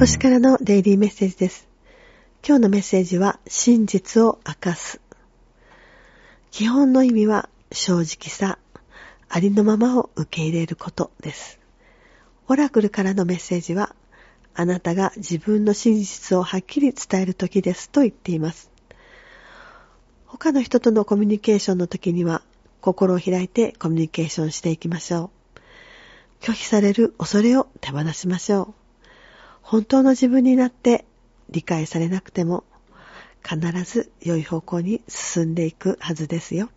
星からのデイリーメッセージです。今日のメッセージは真実を明かす。基本の意味は正直さ、ありのままを受け入れることです。オラクルからのメッセージは、あなたが自分の真実をはっきり伝える時ですと言っています。他の人とのコミュニケーションの時には、心を開いてコミュニケーションしていきましょう。拒否される恐れを手放しましょう。本当の自分になって理解されなくても必ず良い方向に進んでいくはずですよ。